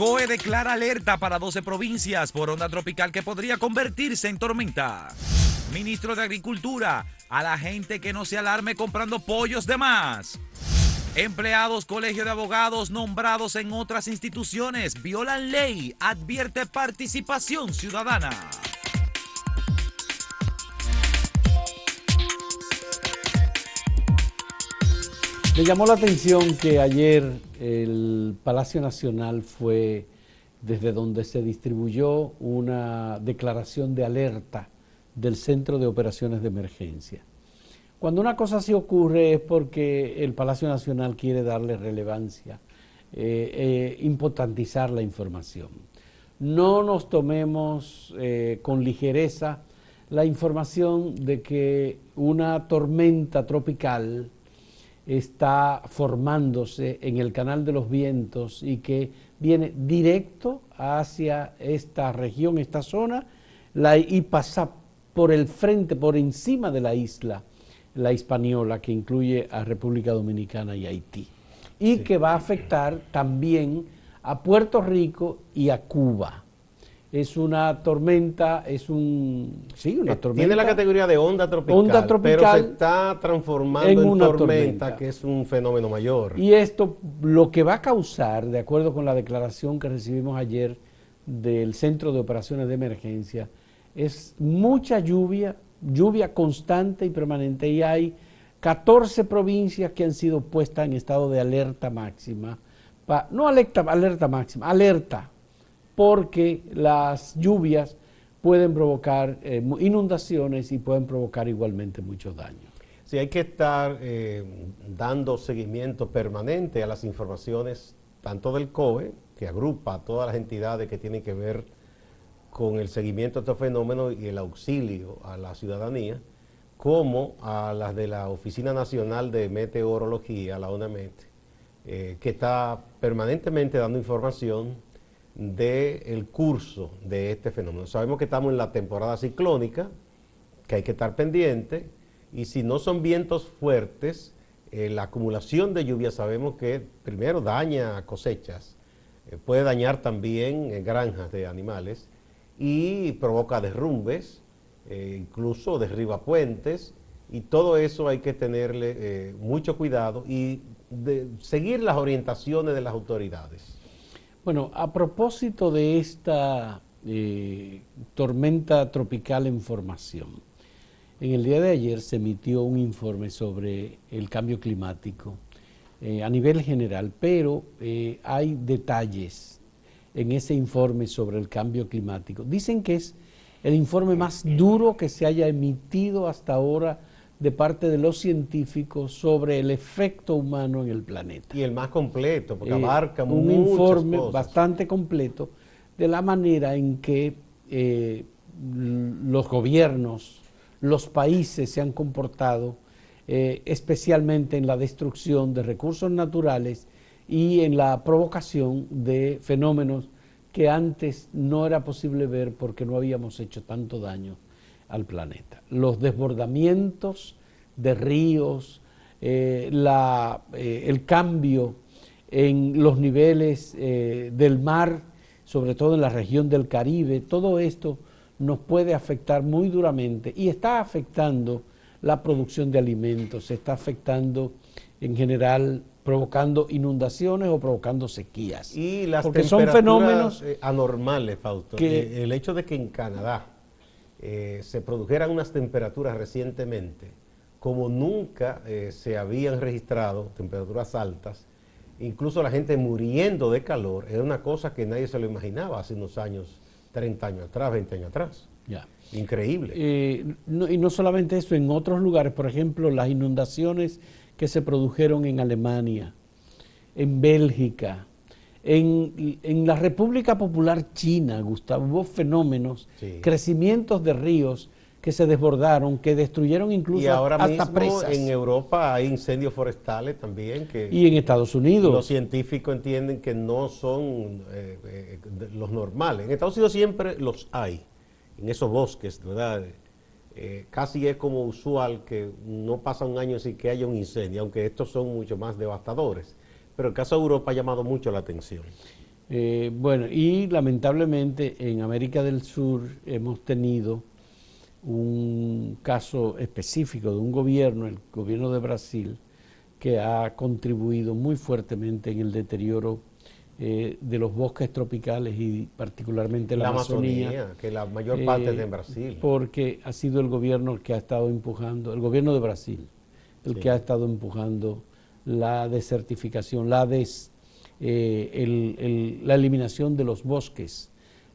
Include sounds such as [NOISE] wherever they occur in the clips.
COE declara alerta para 12 provincias por onda tropical que podría convertirse en tormenta. Ministro de Agricultura, a la gente que no se alarme comprando pollos de más. Empleados Colegio de Abogados nombrados en otras instituciones violan ley, advierte participación ciudadana. Me llamó la atención que ayer el Palacio Nacional fue desde donde se distribuyó una declaración de alerta del Centro de Operaciones de Emergencia. Cuando una cosa así ocurre es porque el Palacio Nacional quiere darle relevancia, eh, eh, importantizar la información. No nos tomemos eh, con ligereza la información de que una tormenta tropical está formándose en el canal de los vientos y que viene directo hacia esta región, esta zona, la, y pasa por el frente, por encima de la isla, la hispaniola, que incluye a República Dominicana y Haití, y que va a afectar también a Puerto Rico y a Cuba es una tormenta, es un... Sí, una tormenta. Tiene la categoría de onda tropical, pero se está transformando en, una tormenta, que es un fenómeno mayor. Y esto lo que va a causar, de acuerdo con la declaración que recibimos ayer del Centro de Operaciones de Emergencia, es mucha lluvia, lluvia constante y permanente. Y hay 14 provincias que han sido puestas en estado de alerta máxima. no alerta, alerta máxima, alerta porque las lluvias pueden provocar eh, inundaciones y pueden provocar igualmente muchos daños. Sí, hay que estar eh, dando seguimiento permanente a las informaciones tanto del COE, que agrupa a todas las entidades que tienen que ver con el seguimiento de estos fenómenos y el auxilio a la ciudadanía, como a las de la Oficina Nacional de Meteorología, la ONAMET, eh, que está permanentemente dando información del curso de este fenómeno. Sabemos que estamos en la temporada ciclónica, que hay que estar pendiente, y si no son vientos fuertes, eh, la acumulación de lluvia sabemos que primero daña cosechas, eh, puede dañar también eh, granjas de animales y provoca derrumbes, incluso derriba puentes, y todo eso hay que tenerle mucho cuidado y seguir las orientaciones de las autoridades. Bueno, a propósito de esta eh, tormenta tropical en formación, en el día de ayer se emitió un informe sobre el cambio climático eh, a nivel general, pero eh, hay detalles en ese informe sobre el cambio climático. Dicen que es el informe más duro que se haya emitido hasta ahora de parte de los científicos sobre el efecto humano en el planeta. Y el más completo, porque eh, abarca un informe bastante completo de la manera en que eh, los gobiernos, los países se han comportado, eh, especialmente en la destrucción de recursos naturales y en la provocación de fenómenos que antes no era posible ver porque no habíamos hecho tanto daño al planeta. Los desbordamientos de ríos, eh, eh, el cambio en los niveles eh, del mar, sobre todo en la región del Caribe, todo esto nos puede afectar muy duramente y está afectando la producción de alimentos, está afectando en general provocando inundaciones o provocando sequías. Y las Porque son fenómenos anormales, Fausto. el hecho de que en Canadá eh, se produjeran unas temperaturas recientemente, como nunca eh, se habían registrado, temperaturas altas, incluso la gente muriendo de calor, era una cosa que nadie se lo imaginaba hace unos años, 30 años atrás, 20 años atrás. Ya. Increíble. Eh, y no solamente eso, en otros lugares, por ejemplo, las inundaciones que se produjeron en Alemania, en Bélgica, en, la República Popular China, Gustavo, hubo fenómenos, crecimientos de ríos que se desbordaron, que destruyeron incluso y ahora hasta mismo En Europa hay incendios forestales también. Que y en Estados Unidos. Los científicos entienden que no son eh, eh, los normales. En Estados Unidos siempre los hay, en esos bosques, ¿verdad? Eh, casi es como usual que no pasa un año sin que haya un incendio, aunque estos son mucho más devastadores pero el caso de Europa ha llamado mucho la atención. Eh, bueno, y lamentablemente en América del Sur hemos tenido un caso específico de un gobierno, el gobierno de Brasil, que ha contribuido muy fuertemente en el deterioro eh, de los bosques tropicales y particularmente la, Amazonía, que la mayor parte es de Brasil. Porque ha sido el gobierno el que ha estado empujando, el gobierno de Brasil, el que ha estado empujando la desertificación, la des, eh, la eliminación de los bosques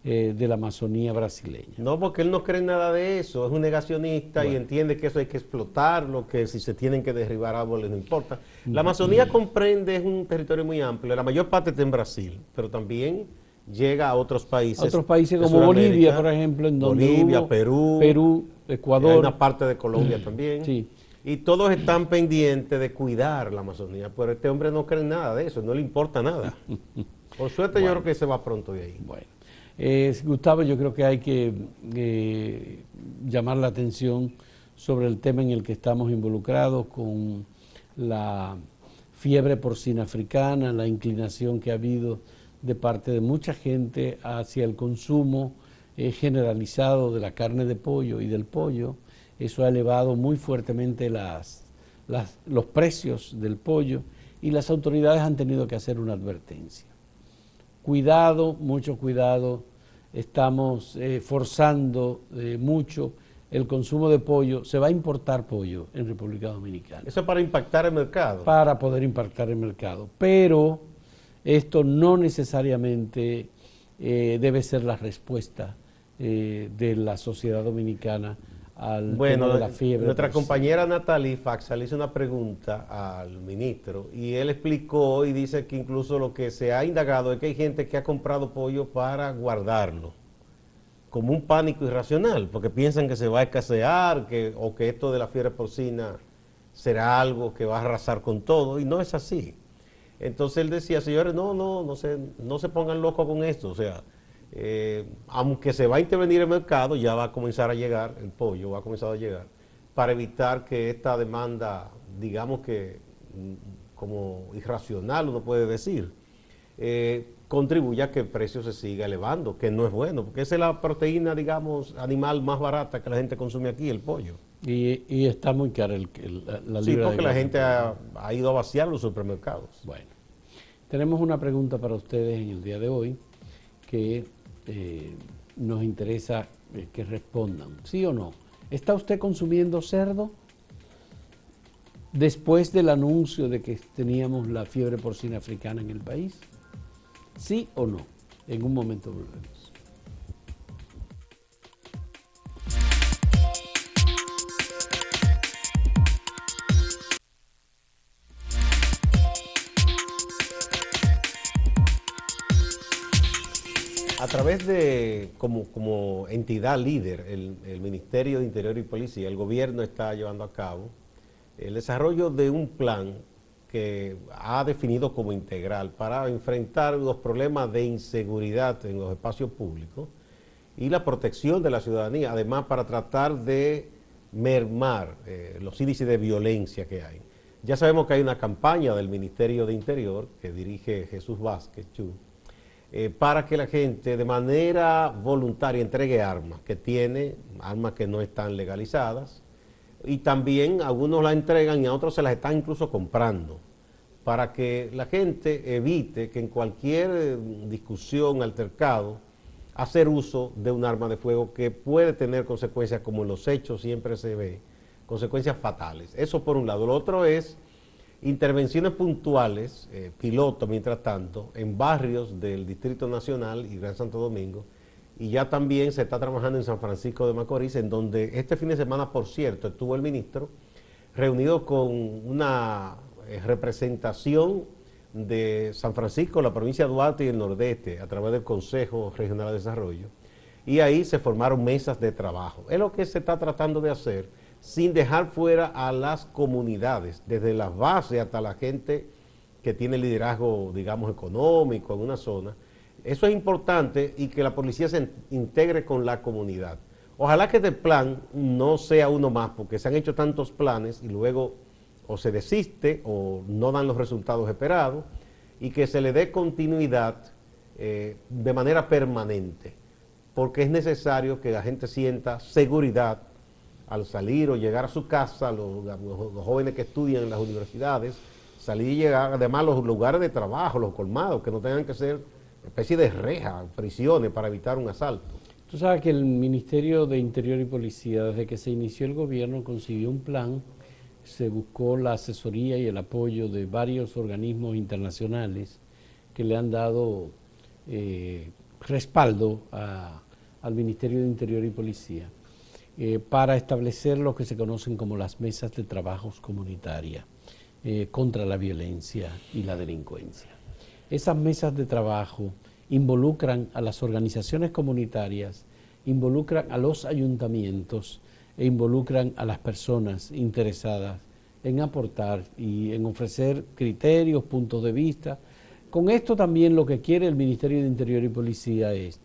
eh, de la Amazonía brasileña. No, porque él no cree nada de eso, es un negacionista y entiende que eso hay que explotarlo, que si se tienen que derribar árboles no importa. La Amazonía comprende, es un territorio muy amplio, la mayor parte está en Brasil, pero también llega a otros países. otros países como Bolivia, por ejemplo, en donde Bolivia, Perú, Perú, Ecuador. Hay una parte de Colombia también. Sí. Y todos están pendientes de cuidar la Amazonía, pero este hombre no cree nada de eso, no le importa nada. Por suerte yo creo que se va pronto de ahí. Bueno. Eh, Gustavo, yo creo que hay que eh, llamar la atención sobre el tema en el que estamos involucrados con la fiebre porcina africana, la inclinación que ha habido de parte de mucha gente hacia el consumo eh, generalizado de la carne de pollo y del pollo eso ha elevado muy fuertemente las, los precios del pollo y las autoridades han tenido que hacer una advertencia. Cuidado, mucho cuidado, estamos eh, forzando eh, mucho el consumo de pollo. Se va a importar pollo en República Dominicana. Eso para impactar el mercado. Para poder impactar el mercado. Pero esto no necesariamente eh, debe ser la respuesta de la sociedad dominicana bueno, de la fiebre. Nuestra compañera Natalie Faxa le hizo una pregunta al ministro y él explicó y dice que incluso lo que se ha indagado es que hay gente que ha comprado pollo para guardarlo, como un pánico irracional, porque piensan que se va a escasear que, o que esto de la fiebre porcina será algo que va a arrasar con todo y no es así. Entonces él decía, señores, no, no, no se, no se pongan locos con esto, o sea, eh, aunque se va a intervenir el mercado, ya va a comenzar a llegar, el pollo va a comenzar a llegar, para evitar que esta demanda, digamos que mm, como irracional uno puede decir, eh, contribuya a que el precio se siga elevando, que no es bueno, porque esa es la proteína, digamos, animal más barata que la gente consume aquí, el pollo. Y, está muy caro el, la, Sí, porque la gente ha, ha, ido a vaciar los supermercados. Bueno, tenemos una pregunta para ustedes en el día de hoy, que eh, nos interesa eh, que respondan, ¿sí o no? ¿Está usted consumiendo cerdo? Después del anuncio de que teníamos la fiebre porcina africana en el país, ¿sí o no? En un momento. Través de, como, entidad líder, el, Ministerio de Interior y Policía, el gobierno está llevando a cabo el desarrollo de un plan que ha definido como integral para enfrentar los problemas de inseguridad en los espacios públicos y la protección de la ciudadanía, además para tratar de mermar eh, los índices de violencia que hay. Ya sabemos que hay una campaña del Ministerio de Interior que dirige Jesús Vázquez Chu, eh, para que la gente de manera voluntaria entregue armas que tiene, armas que no están legalizadas, y también algunos las entregan y a otros se las están incluso comprando, para que la gente evite que en cualquier eh, discusión, altercado, hacer uso de un arma de fuego que puede tener consecuencias, como en los hechos siempre se ve, consecuencias fatales. Eso por un lado. Lo otro es intervenciones puntuales, eh, piloto mientras tanto, en barrios del Distrito Nacional y Gran Santo Domingo, y ya también se está trabajando en San Francisco de Macorís, en donde este fin de semana, por cierto, estuvo el ministro reunido con una eh, representación de San Francisco, la provincia de Duarte y el Nordeste, a través del Consejo Regional de Desarrollo, y ahí se formaron mesas de trabajo. Es lo que se está tratando de hacer sin dejar fuera a las comunidades, desde las bases hasta la gente que tiene liderazgo, digamos, económico en una zona. Eso es importante y que la policía se integre con la comunidad. Ojalá que este plan no sea uno más, porque se han hecho tantos planes y luego o se desiste o no dan los resultados esperados y que se le dé continuidad eh, de manera permanente, porque es necesario que la gente sienta seguridad al salir o llegar a su casa, los, jóvenes que estudian en las universidades, salir y llegar, además los lugares de trabajo, los colmados, que no tengan que ser especie de reja, prisiones para evitar un asalto. Tú sabes que el Ministerio de Interior y Policía, desde que se inició el gobierno, consiguió un plan, se buscó la asesoría y el apoyo de varios organismos internacionales que le han dado eh, respaldo al Ministerio de Interior y Policía eh, para establecer lo que se conocen como las mesas de trabajos comunitarias eh, contra la violencia y la delincuencia. Esas mesas de trabajo involucran a las organizaciones comunitarias, involucran a los ayuntamientos e involucran a las personas interesadas en aportar y en ofrecer criterios, puntos de vista. Con esto también lo que quiere el Ministerio de Interior y Policía es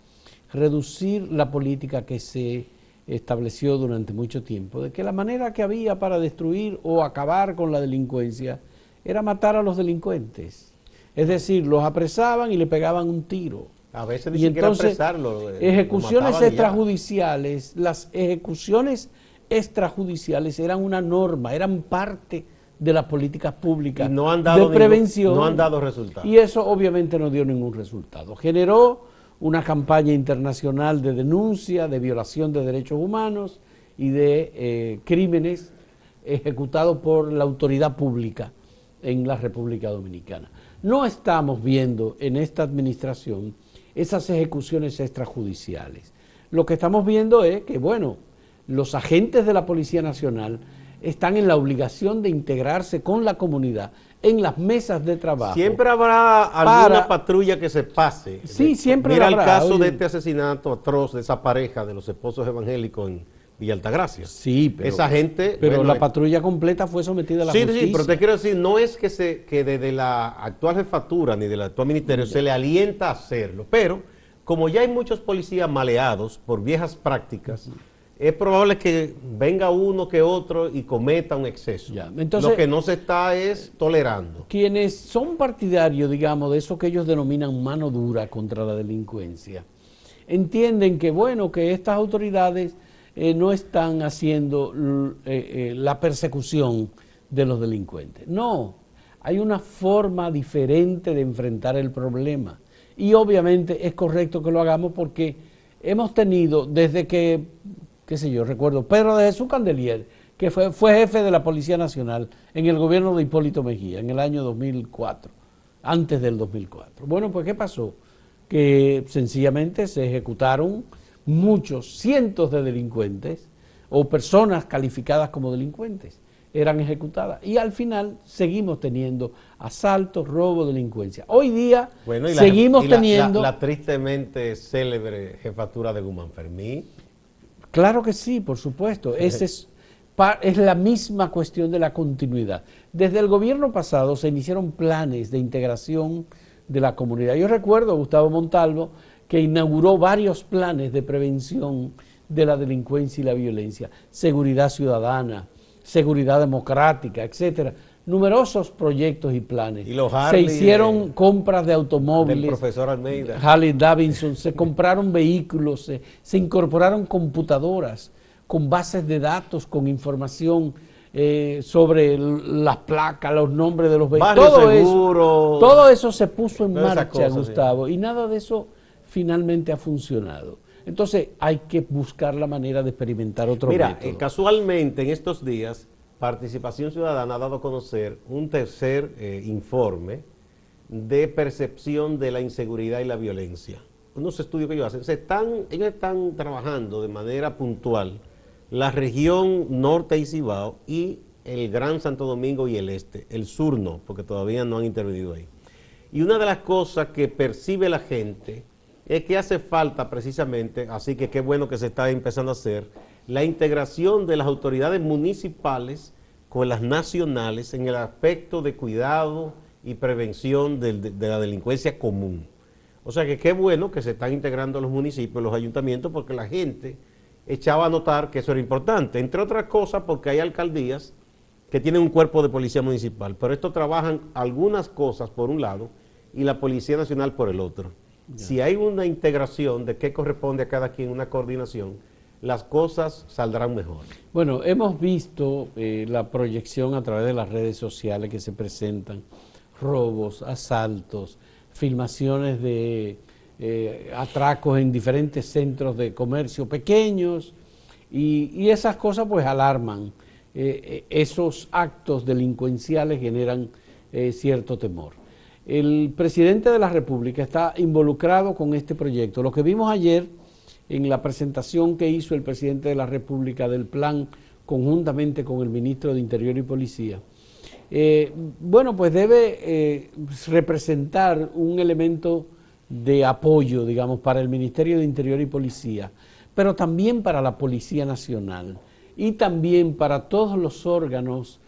reducir la política que se estableció durante mucho tiempo, de que la manera que había para destruir o acabar con la delincuencia era matar a los delincuentes. Es decir, los apresaban y le pegaban un tiro. A veces ni y entonces, apresarlo. eh, ejecuciones lo extrajudiciales, las ejecuciones extrajudiciales eran una norma, eran parte de las políticas públicas Y no han dado de ningún- prevención. no han dado resultado. Y eso obviamente no dio ningún resultado. Generó una campaña internacional de denuncia, de violación de derechos humanos y de eh, crímenes ejecutados por la autoridad pública en la República Dominicana. No estamos viendo en esta administración esas ejecuciones extrajudiciales. Lo que estamos viendo es que, bueno, los agentes de la Policía Nacional están en la obligación de integrarse con la comunidad en las mesas de trabajo. Siempre habrá alguna Para- patrulla que se pase. Sí, siempre Mira habrá, el caso oye. de este asesinato atroz de esa pareja de los esposos evangélicos en Villa Altagracia. Sí, pero, Esa gente... pero bueno, la eh, patrulla completa fue sometida a la Sí, justicia. sí, pero te quiero decir, no es que, se, que desde la actual jefatura ni del actual ministerio se le alienta a hacerlo, pero como ya hay muchos policías maleados por viejas prácticas, es probable que venga uno que otro y cometa un exceso. Ya, entonces- Lo que no se está es tolerando. Quienes son partidarios, digamos, de eso que ellos denominan mano dura contra la delincuencia, entienden que, bueno, que estas autoridades eh, no están haciendo eh, eh, la persecución de los delincuentes. No, hay una forma diferente de enfrentar el problema. Y obviamente es correcto que lo hagamos porque hemos tenido, desde que, qué sé yo, recuerdo, Pedro de Jesús Candelier, que fue, fue jefe de la Policía Nacional en el gobierno de Hipólito Mejía, en el año 2004, antes del 2004. Bueno, pues ¿qué pasó? Que sencillamente se ejecutaron muchos, cientos de delincuentes o personas calificadas como delincuentes eran ejecutadas. Y al final seguimos teniendo asaltos, robo, delincuencia. Hoy día Bueno, y la- seguimos y la- teniendo... La, la tristemente célebre jefatura de Guzmán Fermín. Claro que sí, por supuesto. Ese es, es la misma cuestión de la continuidad. Desde el gobierno pasado se iniciaron planes de integración de la comunidad. Yo recuerdo a Gustavo Montalvo que inauguró varios planes de prevención de la delincuencia y la violencia, seguridad ciudadana, seguridad democrática, etcétera. Numerosos proyectos y planes. Y los se hicieron compras de Del automóviles. profesor Almeida. Harley Davidson, se compraron vehículos, se, se incorporaron computadoras con bases de datos, con información eh, sobre las placas, los nombres de los vehículos. Todo seguro. eso, todo eso se puso en marcha, cosas, sí. Gustavo, y nada de eso finalmente ha funcionado. Entonces hay que buscar la manera de experimentar otro Mira, método. eh, casualmente en estos días, Participación Ciudadana ha dado a conocer un tercer eh, informe de percepción de la inseguridad y la violencia. Unos estudios que ellos hacen. Se están, ellos están trabajando de manera puntual la región norte y Cibao y el Gran Santo Domingo y el este. El sur no, porque todavía no han intervenido ahí. Y una de las cosas que percibe la gente es que hace falta precisamente, así que qué bueno que se está empezando a hacer, la integración de las autoridades municipales con las nacionales en el aspecto de cuidado y prevención de, de la delincuencia común. O sea que qué bueno que se están integrando los municipios, los ayuntamientos, porque la gente echaba a notar que eso era importante, entre otras cosas porque hay alcaldías que tienen un cuerpo de policía municipal, pero estos trabajan algunas cosas por un lado y la Policía Nacional por el otro. Si hay una integración de qué corresponde a cada quien, una coordinación, las cosas saldrán mejor. Bueno, hemos visto eh, la proyección a través de las redes sociales que se presentan, robos, asaltos, filmaciones de eh, atracos en diferentes centros de comercio pequeños y, esas cosas pues alarman. Eh, esos actos delincuenciales generan cierto temor. El presidente de la República está involucrado con este proyecto. Lo que vimos ayer en la presentación que hizo el presidente de la República del plan conjuntamente con el ministro de Interior y Policía, eh, bueno, pues debe eh, representar un elemento de apoyo, digamos, para el Ministerio de Interior y Policía, pero también para la Policía Nacional y también para todos los órganos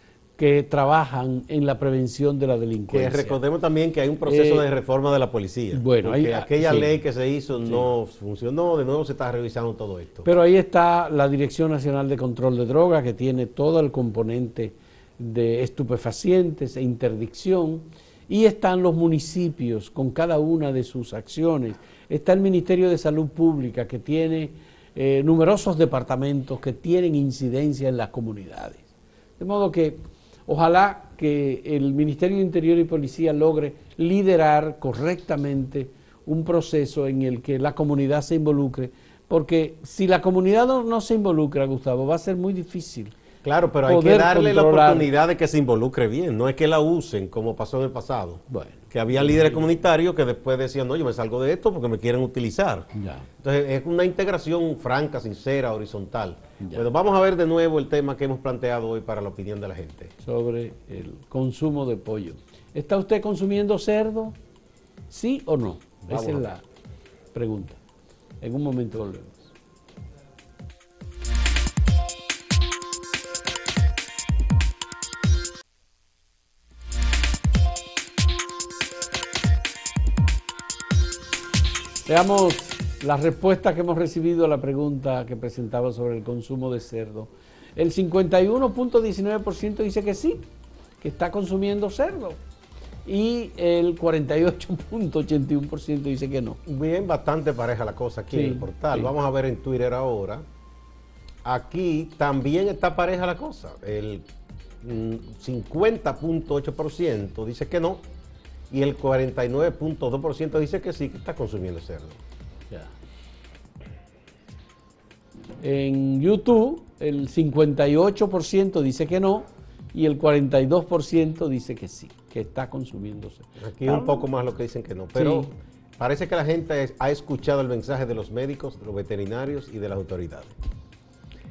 que trabajan en la prevención de la delincuencia. Que recordemos también que hay un proceso de eh, reforma de la policía. Bueno, porque aquella ley que se hizo no funcionó, de nuevo se está revisando todo esto. Pero ahí está la Dirección Nacional de Control de Drogas, que tiene todo el componente de estupefacientes e interdicción, y están los municipios con cada una de sus acciones. Está el Ministerio de Salud Pública, que tiene eh, numerosos departamentos que tienen incidencia en las comunidades. De modo que Ojalá que el Ministerio de Interior y Policía logre liderar correctamente un proceso en el que la comunidad se involucre, porque si la comunidad no, se involucra, Gustavo, va a ser muy difícil. Claro, pero hay que darle la oportunidad de que se involucre bien, no es que la usen como pasó en el pasado. Bueno que había líderes comunitarios que después decían, no, yo me salgo de esto porque me quieren utilizar. Entonces es una integración franca, sincera, horizontal. Pero vamos a ver de nuevo el tema que hemos planteado hoy para la opinión de la gente. Sobre el consumo de pollo. ¿Está usted consumiendo cerdo? ¿Sí o no? Esa es la pregunta. En un momento volvemos. Veamos la respuesta que hemos recibido a la pregunta que presentaba sobre el consumo de cerdo. El 51.19% dice que sí, que está consumiendo cerdo. Y el 48.81% dice que no. Bien, bastante pareja la cosa aquí en el portal. Vamos a ver en Twitter ahora. Aquí también está pareja la cosa. El 50.8% mm, dice que no y el 49.2% dice que sí, que está consumiendo cerdo. En YouTube, el 58% dice que no y el 42% dice que sí, que está consumiendo cerdo. Aquí un poco más lo que dicen que no, pero parece que la gente ha escuchado el mensaje de los médicos, de los veterinarios y de las autoridades.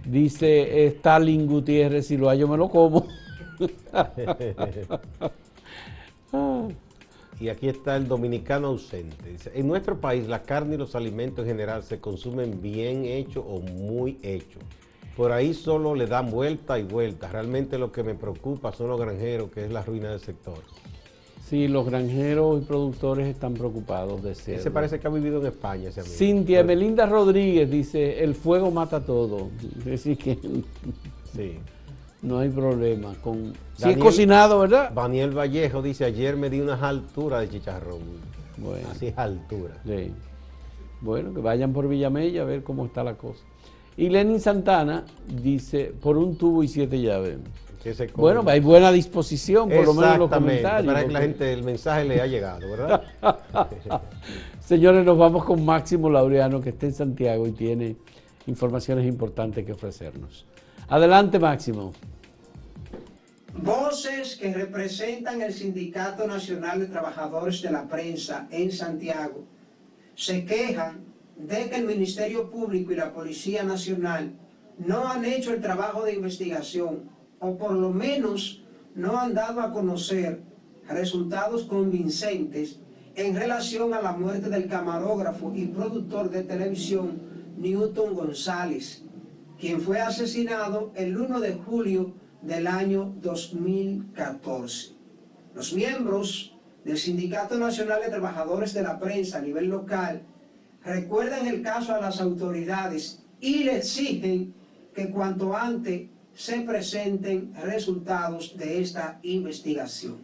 Dice Stalin Gutiérrez, si lo hay yo me lo como. [LAUGHS] [LAUGHS] [LAUGHS] Ah y aquí está el dominicano ausente. En nuestro país la carne y los alimentos en general se consumen bien hechos o muy hechos. Por ahí solo le dan vuelta y vuelta. Realmente lo que me preocupa son los granjeros, que es la ruina del sector. Sí, los granjeros y productores están preocupados de ser. Ese parece que ha vivido en España, ese amigo. Cintia Melinda Rodríguez dice, el fuego mata todo. [LAUGHS] Es decir que... Sí. No hay problema. Con... si es cocinado, ¿verdad? Daniel Vallejo dice, ayer me di unas alturas de chicharrón. Bueno. Así es altura. Sí. Bueno, que vayan por Villamella a ver cómo está la cosa. Y Lenin Santana dice, por un tubo y siete llaves. Bueno, hay buena disposición, por lo menos en los comentarios. Para que la gente, el mensaje le ha llegado, ¿verdad? [LAUGHS] Señores, nos vamos con Máximo Laureano, que está en Santiago y tiene informaciones importantes que ofrecernos. Adelante, Máximo. Voces que representan el Sindicato Nacional de Trabajadores de la Prensa en Santiago se quejan de que el Ministerio Público y la Policía Nacional no han hecho el trabajo de investigación o por lo menos no han dado a conocer resultados convincentes en relación a la muerte del camarógrafo y productor de televisión Newton González, quien fue asesinado el 1 de julio del año 2014. Los miembros del Sindicato Nacional de Trabajadores de la Prensa a nivel local recuerdan el caso a las autoridades y le exigen que cuanto antes se presenten resultados de esta investigación.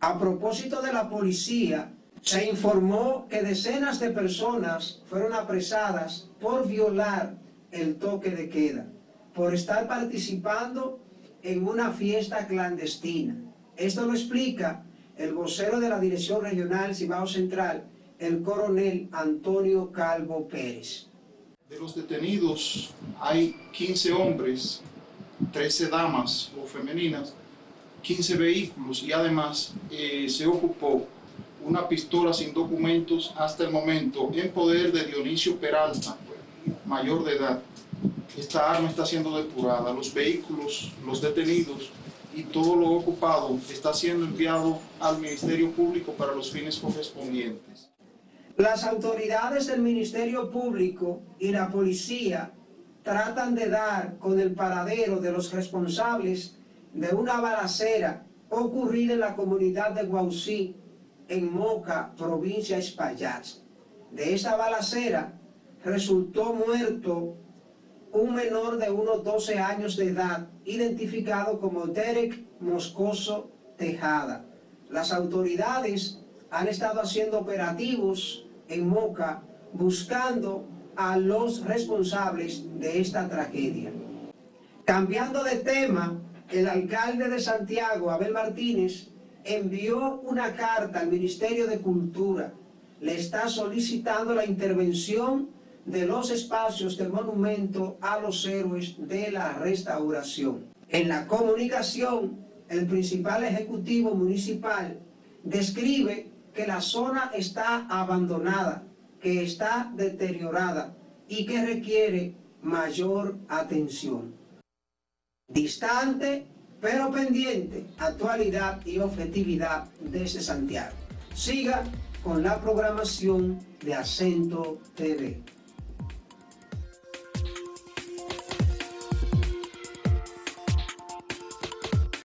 A propósito de la policía, Se informó que decenas de personas fueron apresadas por violar el toque de queda, por estar participando en una fiesta clandestina. Esto lo explica el vocero de la Dirección Regional Cibao Central, el coronel Antonio Calvo Pérez. De los detenidos hay 15 hombres, 13 damas o femeninas, 15 vehículos y además eh, se ocupó una pistola sin documentos hasta el momento en poder de Dionisio Peralta, mayor de edad. Esta arma está siendo depurada, los vehículos, los detenidos y todo lo ocupado está siendo enviado al Ministerio Público para los fines correspondientes. Las autoridades del Ministerio Público y la policía tratan de dar con el paradero de los responsables de una balacera ocurrida en la comunidad de Guausí, en Moca, provincia de Espaillat. De esa balacera resultó muerto un menor de unos 12 años de edad, identificado como Derek Moscoso Tejada. Las autoridades han estado haciendo operativos en Moca buscando a los responsables de esta tragedia. Cambiando de tema, el alcalde de Santiago, Abel Martínez, envió una carta al Ministerio de Cultura. Le está solicitando la intervención de los espacios del monumento a los héroes de la restauración. En la comunicación, el principal ejecutivo municipal describe que la zona está abandonada, que está deteriorada y que requiere mayor atención distante pero pendiente, actualidad y objetividad desde Santiago. Siga con la programación de Acento TV.